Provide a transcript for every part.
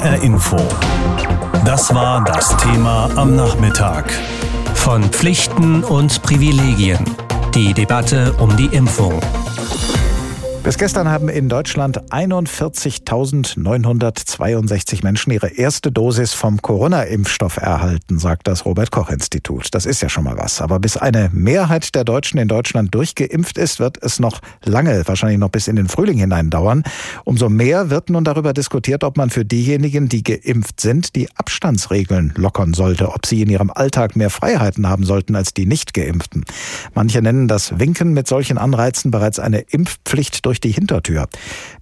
HR Info. Das war das Thema am Nachmittag. Von Pflichten und Privilegien. Die Debatte um die Impfung. Bis gestern haben in Deutschland 41.962 Menschen ihre erste Dosis vom Corona-Impfstoff erhalten, sagt das Robert-Koch-Institut. Das ist ja schon mal was. Aber bis eine Mehrheit der Deutschen in Deutschland durchgeimpft ist, wird es noch lange, wahrscheinlich noch bis in den Frühling hinein dauern. Umso mehr wird nun darüber diskutiert, ob man für diejenigen, die geimpft sind, die Abstandsregeln lockern sollte, ob sie in ihrem Alltag mehr Freiheiten haben sollten als die Nicht-Geimpften. Manche nennen das Winken mit solchen Anreizen bereits eine Impfpflicht durch die Hintertür.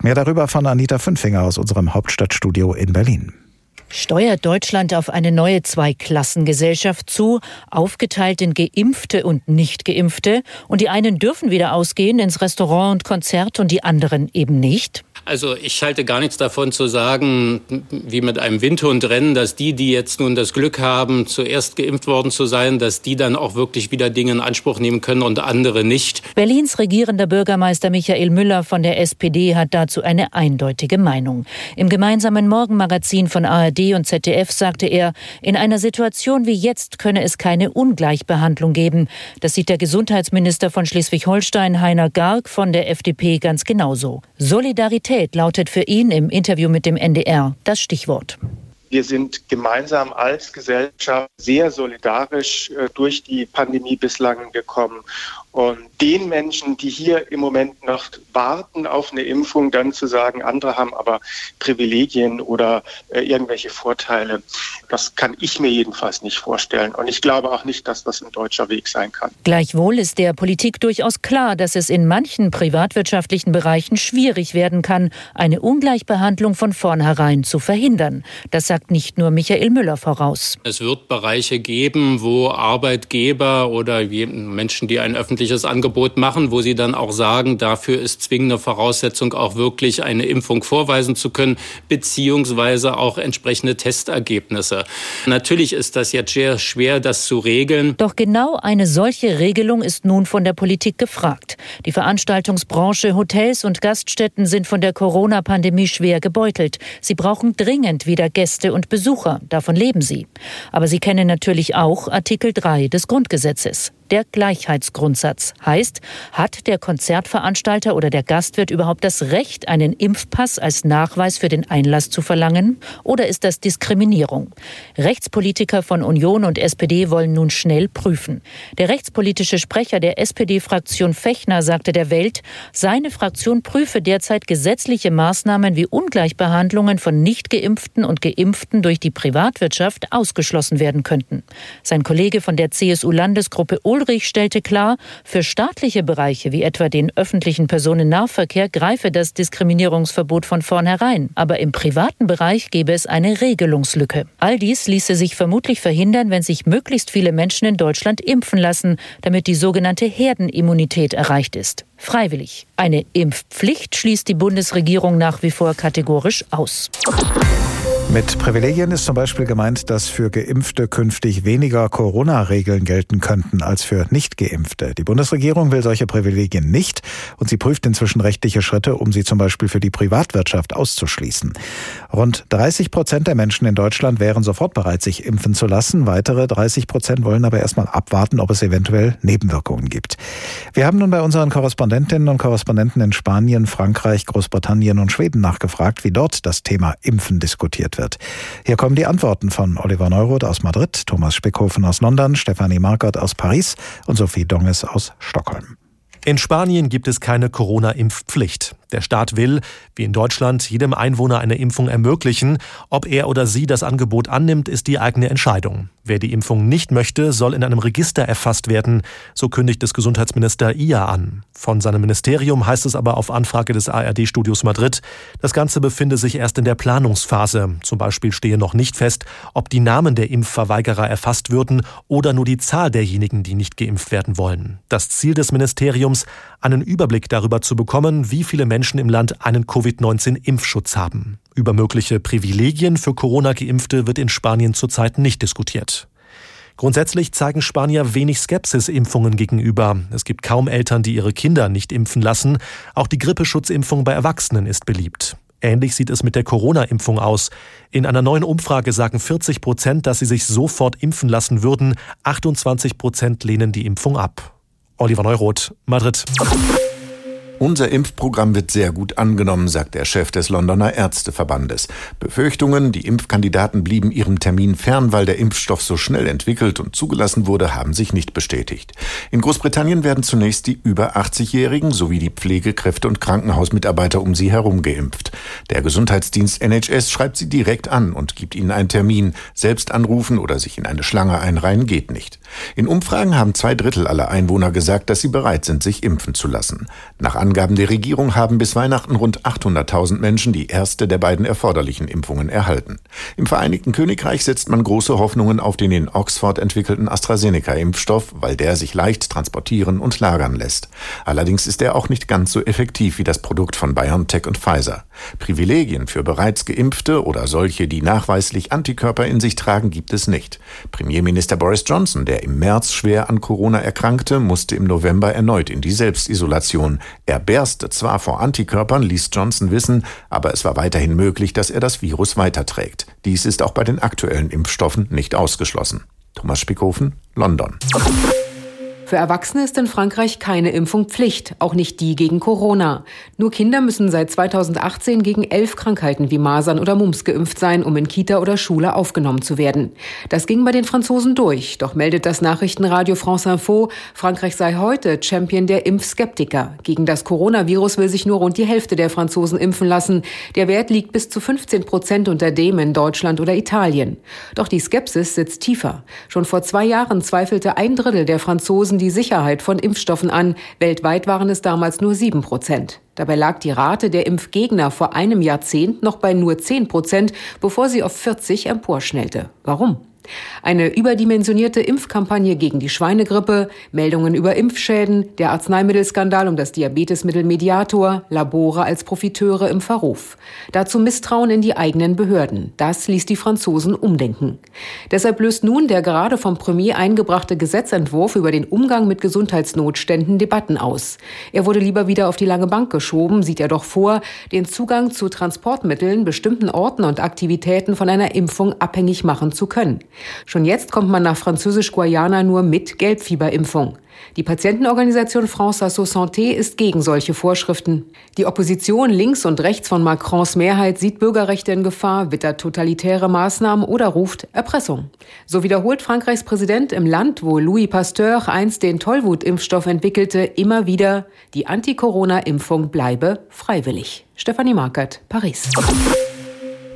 Mehr darüber von Anita Fünfinger aus unserem Hauptstadtstudio in Berlin. Steuert Deutschland auf eine neue Zweiklassengesellschaft zu, aufgeteilt in Geimpfte und Nicht-Geimpfte? Und die einen dürfen wieder ausgehen ins Restaurant und Konzert und die anderen eben nicht? Also ich halte gar nichts davon zu sagen, wie mit einem Windhundrennen, dass die, die jetzt nun das Glück haben, zuerst geimpft worden zu sein, dass die dann auch wirklich wieder Dinge in Anspruch nehmen können und andere nicht. Berlins regierender Bürgermeister Michael Müller von der SPD hat dazu eine eindeutige Meinung. Im gemeinsamen Morgenmagazin von ARD und ZDF sagte er, in einer Situation wie jetzt könne es keine Ungleichbehandlung geben. Das sieht der Gesundheitsminister von Schleswig-Holstein, Heiner Garg von der FDP, ganz genauso. Solidarität Solidarität lautet für ihn im Interview mit dem NDR das Stichwort. Wir sind gemeinsam als Gesellschaft sehr solidarisch äh, durch die Pandemie bislang gekommen. Und den Menschen, die hier im Moment noch warten auf eine Impfung, dann zu sagen, andere haben aber Privilegien oder äh, irgendwelche Vorteile, das kann ich mir jedenfalls nicht vorstellen. Und ich glaube auch nicht, dass das ein deutscher Weg sein kann. Gleichwohl ist der Politik durchaus klar, dass es in manchen privatwirtschaftlichen Bereichen schwierig werden kann, eine Ungleichbehandlung von vornherein zu verhindern. Das sagt nicht nur Michael Müller voraus. Es wird Bereiche geben, wo Arbeitgeber oder Menschen, die ein öffentliches Angebot machen, wo sie dann auch sagen, dafür ist zwingende Voraussetzung auch wirklich eine Impfung vorweisen zu können, beziehungsweise auch entsprechende Testergebnisse. Natürlich ist das jetzt sehr schwer, das zu regeln. Doch genau eine solche Regelung ist nun von der Politik gefragt. Die Veranstaltungsbranche, Hotels und Gaststätten sind von der Corona-Pandemie schwer gebeutelt. Sie brauchen dringend wieder Gäste und Besucher. Davon leben sie. Aber sie kennen natürlich auch Artikel 3 des Grundgesetzes. Der Gleichheitsgrundsatz heißt, hat der Konzertveranstalter oder der Gastwirt überhaupt das Recht, einen Impfpass als Nachweis für den Einlass zu verlangen? Oder ist das Diskriminierung? Rechtspolitiker von Union und SPD wollen nun schnell prüfen. Der rechtspolitische Sprecher der SPD-Fraktion Fechner sagte der Welt, seine Fraktion prüfe derzeit gesetzliche Maßnahmen wie Ungleichbehandlungen von Nichtgeimpften und Geimpften durch die Privatwirtschaft ausgeschlossen werden könnten. Sein Kollege von der CSU-Landesgruppe Ulrich stellte klar, für staatliche Bereiche wie etwa den öffentlichen Personennahverkehr greife das Diskriminierungsverbot von vornherein, aber im privaten Bereich gebe es eine Regelungslücke. All dies ließe sich vermutlich verhindern, wenn sich möglichst viele Menschen in Deutschland impfen lassen, damit die sogenannte Herdenimmunität erreicht ist. Freiwillig. Eine Impfpflicht schließt die Bundesregierung nach wie vor kategorisch aus. Mit Privilegien ist zum Beispiel gemeint, dass für Geimpfte künftig weniger Corona-Regeln gelten könnten als für Nicht-Geimpfte. Die Bundesregierung will solche Privilegien nicht und sie prüft inzwischen rechtliche Schritte, um sie zum Beispiel für die Privatwirtschaft auszuschließen. Rund 30 Prozent der Menschen in Deutschland wären sofort bereit, sich impfen zu lassen. Weitere 30 Prozent wollen aber erstmal abwarten, ob es eventuell Nebenwirkungen gibt. Wir haben nun bei unseren Korrespondentinnen und Korrespondenten in Spanien, Frankreich, Großbritannien und Schweden nachgefragt, wie dort das Thema Impfen diskutiert wird. Hier kommen die Antworten von Oliver Neuroth aus Madrid, Thomas Spickhofen aus London, Stefanie Markert aus Paris und Sophie Donges aus Stockholm. In Spanien gibt es keine Corona-Impfpflicht. Der Staat will, wie in Deutschland, jedem Einwohner eine Impfung ermöglichen. Ob er oder sie das Angebot annimmt, ist die eigene Entscheidung. Wer die Impfung nicht möchte, soll in einem Register erfasst werden, so kündigt es Gesundheitsminister Ia an. Von seinem Ministerium heißt es aber auf Anfrage des ARD-Studios Madrid, das Ganze befinde sich erst in der Planungsphase. Zum Beispiel stehe noch nicht fest, ob die Namen der Impfverweigerer erfasst würden oder nur die Zahl derjenigen, die nicht geimpft werden wollen. Das Ziel des Ministeriums, einen Überblick darüber zu bekommen, wie viele Menschen im Land einen Covid-19-Impfschutz haben. Über mögliche Privilegien für Corona-Geimpfte wird in Spanien zurzeit nicht diskutiert. Grundsätzlich zeigen Spanier wenig Skepsis Impfungen gegenüber. Es gibt kaum Eltern, die ihre Kinder nicht impfen lassen. Auch die Grippeschutzimpfung bei Erwachsenen ist beliebt. Ähnlich sieht es mit der Corona-Impfung aus. In einer neuen Umfrage sagen 40 Prozent, dass sie sich sofort impfen lassen würden. 28 Prozent lehnen die Impfung ab. Oliver Neuroth, Madrid. Unser Impfprogramm wird sehr gut angenommen, sagt der Chef des Londoner Ärzteverbandes. Befürchtungen, die Impfkandidaten blieben ihrem Termin fern, weil der Impfstoff so schnell entwickelt und zugelassen wurde, haben sich nicht bestätigt. In Großbritannien werden zunächst die über 80-Jährigen sowie die Pflegekräfte und Krankenhausmitarbeiter um sie herum geimpft. Der Gesundheitsdienst NHS schreibt sie direkt an und gibt ihnen einen Termin. Selbst anrufen oder sich in eine Schlange einreihen geht nicht. In Umfragen haben zwei Drittel aller Einwohner gesagt, dass sie bereit sind, sich impfen zu lassen. Nach Angaben der Regierung haben bis Weihnachten rund 800.000 Menschen die erste der beiden erforderlichen Impfungen erhalten. Im Vereinigten Königreich setzt man große Hoffnungen auf den in Oxford entwickelten AstraZeneca-Impfstoff, weil der sich leicht transportieren und lagern lässt. Allerdings ist er auch nicht ganz so effektiv wie das Produkt von BioNTech und Pfizer. Privilegien für bereits Geimpfte oder solche, die nachweislich Antikörper in sich tragen, gibt es nicht. Premierminister Boris Johnson, der im März schwer an Corona erkrankte, musste im November erneut in die Selbstisolation. Er er berste zwar vor Antikörpern, ließ Johnson wissen, aber es war weiterhin möglich, dass er das Virus weiterträgt. Dies ist auch bei den aktuellen Impfstoffen nicht ausgeschlossen. Thomas Spickhofen, London. Für Erwachsene ist in Frankreich keine Impfung Pflicht, auch nicht die gegen Corona. Nur Kinder müssen seit 2018 gegen elf Krankheiten wie Masern oder Mumps geimpft sein, um in Kita oder Schule aufgenommen zu werden. Das ging bei den Franzosen durch, doch meldet das Nachrichtenradio France Info, Frankreich sei heute Champion der Impfskeptiker. Gegen das Coronavirus will sich nur rund die Hälfte der Franzosen impfen lassen. Der Wert liegt bis zu 15 Prozent unter dem in Deutschland oder Italien. Doch die Skepsis sitzt tiefer. Schon vor zwei Jahren zweifelte ein Drittel der Franzosen die Sicherheit von Impfstoffen an. Weltweit waren es damals nur sieben Prozent. Dabei lag die Rate der Impfgegner vor einem Jahrzehnt noch bei nur zehn Prozent, bevor sie auf 40 emporschnellte. Warum? Eine überdimensionierte Impfkampagne gegen die Schweinegrippe, Meldungen über Impfschäden, der Arzneimittelskandal um das Diabetesmittel Mediator, Labore als Profiteure im Verruf. Dazu Misstrauen in die eigenen Behörden. Das ließ die Franzosen umdenken. Deshalb löst nun der gerade vom Premier eingebrachte Gesetzentwurf über den Umgang mit Gesundheitsnotständen Debatten aus. Er wurde lieber wieder auf die lange Bank geschoben, sieht er doch vor, den Zugang zu Transportmitteln, bestimmten Orten und Aktivitäten von einer Impfung abhängig machen zu können. Schon jetzt kommt man nach Französisch-Guayana nur mit Gelbfieberimpfung. Die Patientenorganisation France Asso Santé ist gegen solche Vorschriften. Die Opposition links und rechts von Macrons Mehrheit sieht Bürgerrechte in Gefahr, wittert totalitäre Maßnahmen oder ruft Erpressung. So wiederholt Frankreichs Präsident im Land, wo Louis Pasteur einst den Tollwutimpfstoff entwickelte, immer wieder, die Anti-Corona-Impfung bleibe freiwillig. Stefanie Markert, Paris.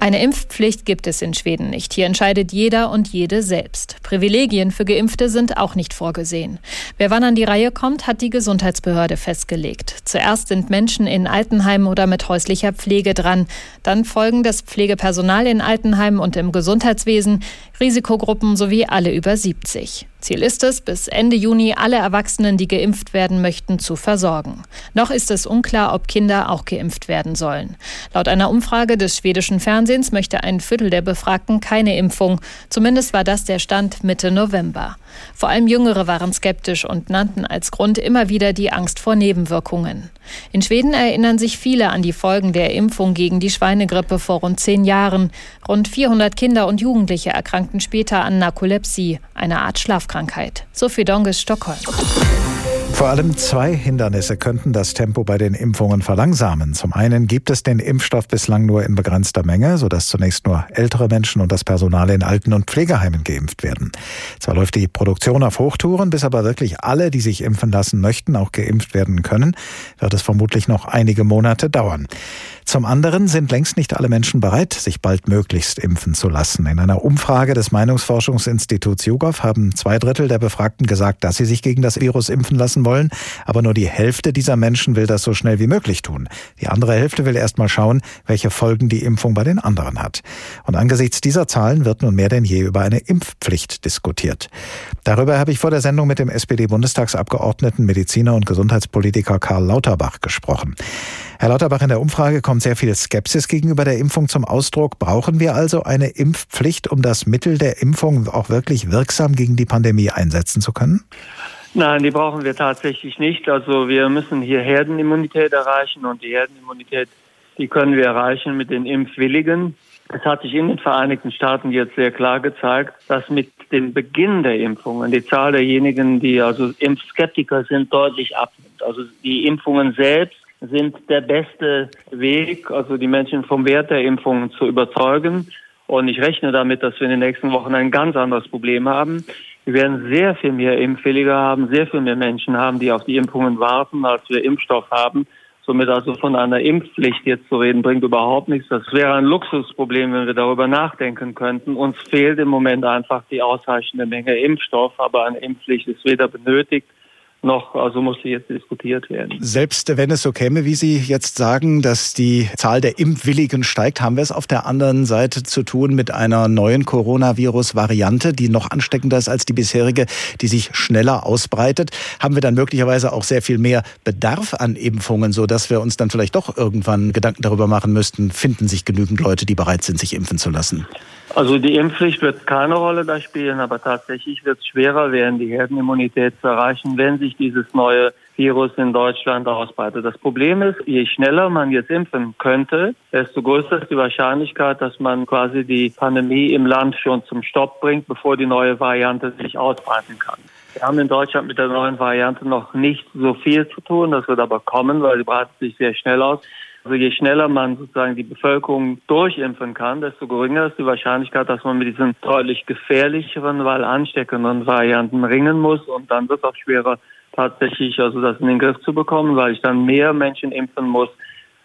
Eine Impfpflicht gibt es in Schweden nicht. Hier entscheidet jeder und jede selbst. Privilegien für Geimpfte sind auch nicht vorgesehen. Wer wann an die Reihe kommt, hat die Gesundheitsbehörde festgelegt. Zuerst sind Menschen in Altenheimen oder mit häuslicher Pflege dran. Dann folgen das Pflegepersonal in Altenheimen und im Gesundheitswesen, Risikogruppen sowie alle über 70. Ziel ist es, bis Ende Juni alle Erwachsenen, die geimpft werden möchten, zu versorgen. Noch ist es unklar, ob Kinder auch geimpft werden sollen. Laut einer Umfrage des schwedischen Fernsehens möchte ein Viertel der Befragten keine Impfung. Zumindest war das der Stand Mitte November. Vor allem Jüngere waren skeptisch und nannten als Grund immer wieder die Angst vor Nebenwirkungen. In Schweden erinnern sich viele an die Folgen der Impfung gegen die Schweinegrippe vor rund zehn Jahren. Rund 400 Kinder und Jugendliche erkrankten später an Narkolepsie, einer Art Schlafkrankheit. Sophie Donges, Stockholm. Vor allem zwei Hindernisse könnten das Tempo bei den Impfungen verlangsamen. Zum einen gibt es den Impfstoff bislang nur in begrenzter Menge, sodass zunächst nur ältere Menschen und das Personal in Alten- und Pflegeheimen geimpft werden. Zwar läuft die Produktion auf Hochtouren, bis aber wirklich alle, die sich impfen lassen möchten, auch geimpft werden können, wird es vermutlich noch einige Monate dauern. Zum anderen sind längst nicht alle Menschen bereit, sich baldmöglichst impfen zu lassen. In einer Umfrage des Meinungsforschungsinstituts YouGov haben zwei Drittel der Befragten gesagt, dass sie sich gegen das Virus impfen lassen wollen, aber nur die Hälfte dieser Menschen will das so schnell wie möglich tun. Die andere Hälfte will erst mal schauen, welche Folgen die Impfung bei den anderen hat. Und angesichts dieser Zahlen wird nun mehr denn je über eine Impfpflicht diskutiert. Darüber habe ich vor der Sendung mit dem SPD-Bundestagsabgeordneten, Mediziner und Gesundheitspolitiker Karl Lauterbach gesprochen. Herr Lauterbach, in der Umfrage kommt sehr viel Skepsis gegenüber der Impfung zum Ausdruck. Brauchen wir also eine Impfpflicht, um das Mittel der Impfung auch wirklich wirksam gegen die Pandemie einsetzen zu können? Nein, die brauchen wir tatsächlich nicht. Also wir müssen hier Herdenimmunität erreichen und die Herdenimmunität Die können wir erreichen mit den Impfwilligen. Es hat sich in den Vereinigten Staaten jetzt sehr klar gezeigt, dass mit dem Beginn der Impfungen die Zahl derjenigen, die also Impfskeptiker sind, deutlich abnimmt. Also die Impfungen selbst sind der beste Weg, also die Menschen vom Wert der Impfungen zu überzeugen. Und ich rechne damit, dass wir in den nächsten Wochen ein ganz anderes Problem haben. Wir werden sehr viel mehr Impfwilliger haben, sehr viel mehr Menschen haben, die auf die Impfungen warten, als wir Impfstoff haben. Somit also von einer Impfpflicht jetzt zu reden, bringt überhaupt nichts. Das wäre ein Luxusproblem, wenn wir darüber nachdenken könnten. Uns fehlt im Moment einfach die ausreichende Menge Impfstoff, aber eine Impfpflicht ist weder benötigt noch, also muss sie jetzt diskutiert werden. Selbst wenn es so käme, wie Sie jetzt sagen, dass die Zahl der Impfwilligen steigt, haben wir es auf der anderen Seite zu tun mit einer neuen Coronavirus-Variante, die noch ansteckender ist als die bisherige, die sich schneller ausbreitet. Haben wir dann möglicherweise auch sehr viel mehr Bedarf an Impfungen, so dass wir uns dann vielleicht doch irgendwann Gedanken darüber machen müssten, finden sich genügend Leute, die bereit sind, sich impfen zu lassen? Also die Impfpflicht wird keine Rolle da spielen, aber tatsächlich wird es schwerer werden, die Herdenimmunität zu erreichen, wenn sich dieses neue Virus in Deutschland ausbreitet. Das Problem ist, je schneller man jetzt impfen könnte, desto größer ist die Wahrscheinlichkeit, dass man quasi die Pandemie im Land schon zum Stopp bringt, bevor die neue Variante sich ausbreiten kann. Wir haben in Deutschland mit der neuen Variante noch nicht so viel zu tun. Das wird aber kommen, weil sie breitet sich sehr schnell aus. Also je schneller man sozusagen die Bevölkerung durchimpfen kann, desto geringer ist die Wahrscheinlichkeit, dass man mit diesen deutlich gefährlicheren, weil ansteckenden Varianten ringen muss. Und dann wird es auch schwerer, tatsächlich also das in den Griff zu bekommen, weil ich dann mehr Menschen impfen muss,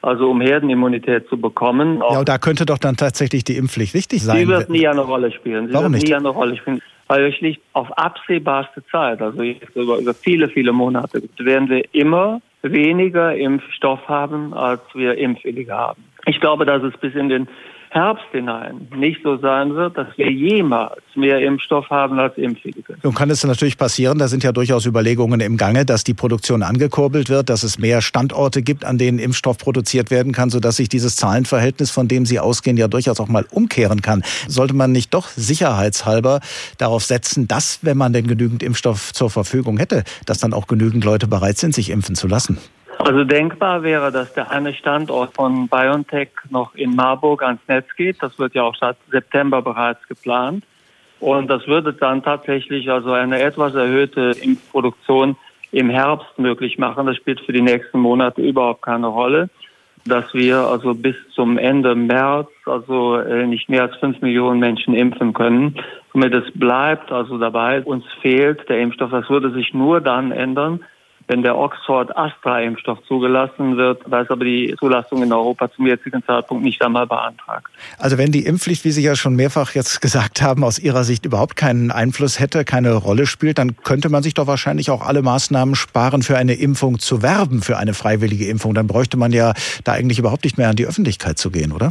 also um Herdenimmunität zu bekommen. Ja, und da könnte doch dann tatsächlich die Impfpflicht wichtig sein. Sie wird nie eine Rolle spielen. Sie Warum wird nicht? nie eine Rolle spielen. Weil wir schlicht auf absehbarste Zeit, also jetzt über, über viele, viele Monate, werden wir immer weniger Impfstoff haben, als wir Impfwillige haben. Ich glaube, dass es bis in den Herbst hinein nicht so sein wird, dass wir jemals mehr Impfstoff haben als Impfwillige. Nun kann es natürlich passieren, da sind ja durchaus Überlegungen im Gange, dass die Produktion angekurbelt wird, dass es mehr Standorte gibt, an denen Impfstoff produziert werden kann, sodass sich dieses Zahlenverhältnis, von dem Sie ausgehen, ja durchaus auch mal umkehren kann. Sollte man nicht doch sicherheitshalber darauf setzen, dass, wenn man denn genügend Impfstoff zur Verfügung hätte, dass dann auch genügend Leute bereit sind, sich impfen zu lassen? Also denkbar wäre, dass der eine Standort von BioNTech noch in Marburg ans Netz geht. Das wird ja auch seit September bereits geplant. Und das würde dann tatsächlich also eine etwas erhöhte Impfproduktion im Herbst möglich machen. Das spielt für die nächsten Monate überhaupt keine Rolle, dass wir also bis zum Ende März also äh, nicht mehr als fünf Millionen Menschen impfen können. Somit es bleibt also dabei, uns fehlt der Impfstoff. Das würde sich nur dann ändern, wenn der Oxford-Astra-Impfstoff zugelassen wird. Da ist aber die Zulassung in Europa zum jetzigen Zeitpunkt nicht einmal beantragt. Also wenn die Impfpflicht, wie Sie ja schon mehrfach jetzt gesagt haben, aus Ihrer Sicht überhaupt keinen Einfluss hätte, keine Rolle spielt, dann könnte man sich doch wahrscheinlich auch alle Maßnahmen sparen, für eine Impfung zu werben, für eine freiwillige Impfung. Dann bräuchte man ja da eigentlich überhaupt nicht mehr an die Öffentlichkeit zu gehen, oder?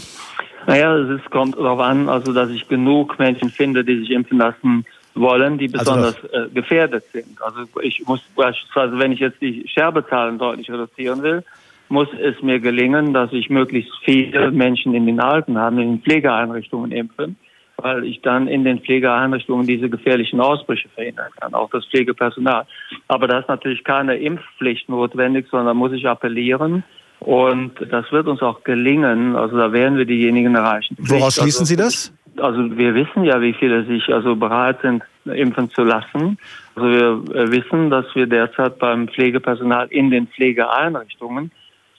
Naja, es kommt darauf an, also dass ich genug Menschen finde, die sich impfen lassen wollen, die besonders also äh, gefährdet sind. Also ich muss beispielsweise, wenn ich jetzt die Sterbezahlen deutlich reduzieren will, muss es mir gelingen, dass ich möglichst viele Menschen in den Altenheimen, in den Pflegeeinrichtungen impfe, weil ich dann in den Pflegeeinrichtungen diese gefährlichen Ausbrüche verhindern kann, auch das Pflegepersonal. Aber da ist natürlich keine Impfpflicht notwendig, sondern muss ich appellieren. Und das wird uns auch gelingen. Also da werden wir diejenigen erreichen. Woraus schließen Sie das? Also wir wissen ja, wie viele sich also bereit sind, impfen zu lassen. Also wir äh, wissen, dass wir derzeit beim Pflegepersonal in den Pflegeeinrichtungen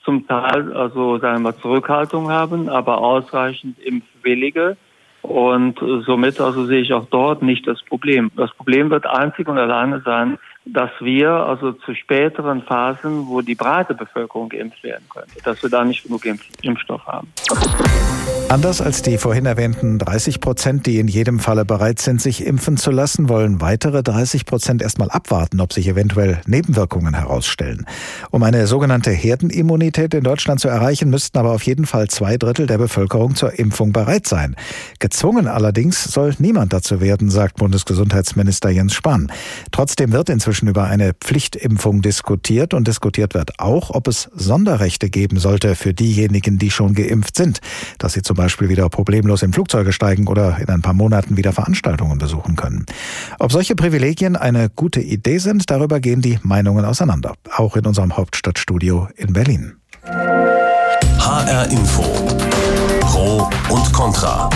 zum Teil also sagen wir Zurückhaltung haben, aber ausreichend Impfwillige. Und somit also sehe ich auch dort nicht das Problem. Das Problem wird einzig und alleine sein, dass wir also zu späteren Phasen, wo die breite Bevölkerung geimpft werden könnte, dass wir da nicht genug Impf Impfstoff haben. Anders als die vorhin erwähnten 30 Prozent, die in jedem Falle bereit sind, sich impfen zu lassen, wollen weitere 30 Prozent erstmal abwarten, ob sich eventuell Nebenwirkungen herausstellen. Um eine sogenannte Herdenimmunität in Deutschland zu erreichen, müssten aber auf jeden Fall zwei Drittel der Bevölkerung zur Impfung bereit sein. Gezwungen allerdings soll niemand dazu werden, sagt Bundesgesundheitsminister Jens Spahn. Trotzdem wird inzwischen über eine Pflichtimpfung diskutiert und diskutiert wird auch, ob es Sonderrechte geben sollte für diejenigen, die schon geimpft sind, dass sie zum Beispiel wieder problemlos in Flugzeuge steigen oder in ein paar Monaten wieder Veranstaltungen besuchen können. Ob solche Privilegien eine gute Idee sind, darüber gehen die Meinungen auseinander. Auch in unserem Hauptstadtstudio in Berlin. HR Info. Pro und Contra.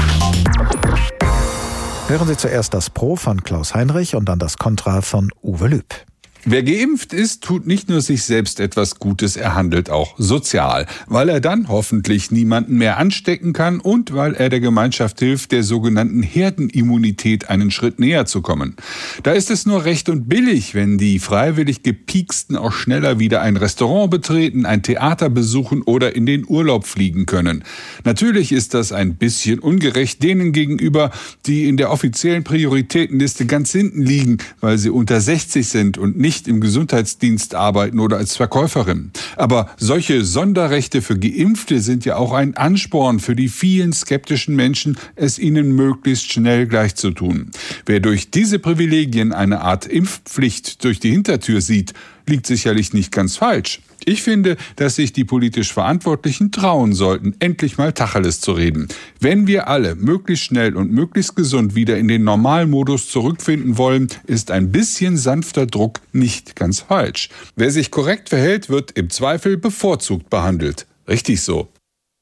Hören Sie zuerst das Pro von Klaus Heinrich und dann das Contra von Uwe Lüb. Wer geimpft ist, tut nicht nur sich selbst etwas Gutes, er handelt auch sozial, weil er dann hoffentlich niemanden mehr anstecken kann und weil er der Gemeinschaft hilft, der sogenannten Herdenimmunität einen Schritt näher zu kommen. Da ist es nur recht und billig, wenn die freiwillig gepieksten auch schneller wieder ein Restaurant betreten, ein Theater besuchen oder in den Urlaub fliegen können. Natürlich ist das ein bisschen ungerecht denen gegenüber, die in der offiziellen Prioritätenliste ganz hinten liegen, weil sie unter 60 sind und nicht nicht im Gesundheitsdienst arbeiten oder als Verkäuferin. Aber solche Sonderrechte für Geimpfte sind ja auch ein Ansporn für die vielen skeptischen Menschen, es ihnen möglichst schnell gleichzutun. Wer durch diese Privilegien eine Art Impfpflicht durch die Hintertür sieht, liegt sicherlich nicht ganz falsch. Ich finde, dass sich die politisch Verantwortlichen trauen sollten, endlich mal Tacheles zu reden. Wenn wir alle möglichst schnell und möglichst gesund wieder in den Normalmodus zurückfinden wollen, ist ein bisschen sanfter Druck nicht ganz falsch. Wer sich korrekt verhält, wird im Zweifel bevorzugt behandelt. Richtig so.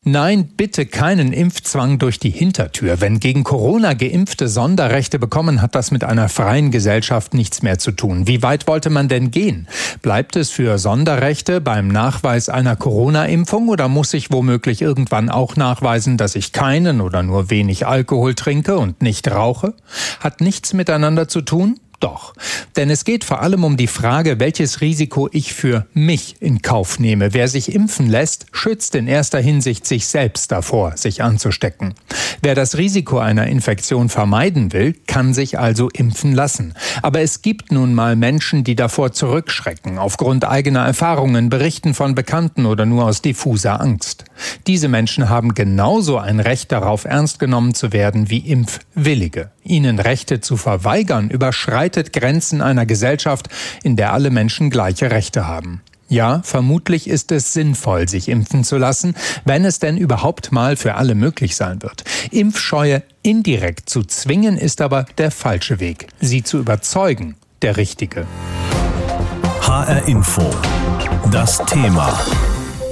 Nein, bitte keinen Impfzwang durch die Hintertür. Wenn gegen Corona Geimpfte Sonderrechte bekommen, hat das mit einer freien Gesellschaft nichts mehr zu tun. Wie weit wollte man denn gehen? Bleibt es für Sonderrechte beim Nachweis einer Corona-Impfung oder muss ich womöglich irgendwann auch nachweisen, dass ich keinen oder nur wenig Alkohol trinke und nicht rauche? Hat nichts miteinander zu tun? Doch. Denn es geht vor allem um die Frage, welches Risiko ich für mich in Kauf nehme. Wer sich impfen lässt, schützt in erster Hinsicht sich selbst davor, sich anzustecken. Wer das Risiko einer Infektion vermeiden will, kann sich also impfen lassen. Aber es gibt nun mal Menschen, die davor zurückschrecken, aufgrund eigener Erfahrungen, Berichten von Bekannten oder nur aus diffuser Angst. Diese Menschen haben genauso ein Recht darauf, ernst genommen zu werden wie Impfwillige. Ihnen Rechte zu verweigern, überschreitet Grenzen einer Gesellschaft, in der alle Menschen gleiche Rechte haben. Ja, vermutlich ist es sinnvoll, sich impfen zu lassen, wenn es denn überhaupt mal für alle möglich sein wird. Impfscheue indirekt zu zwingen ist aber der falsche Weg. Sie zu überzeugen, der richtige. HR Info. Das Thema.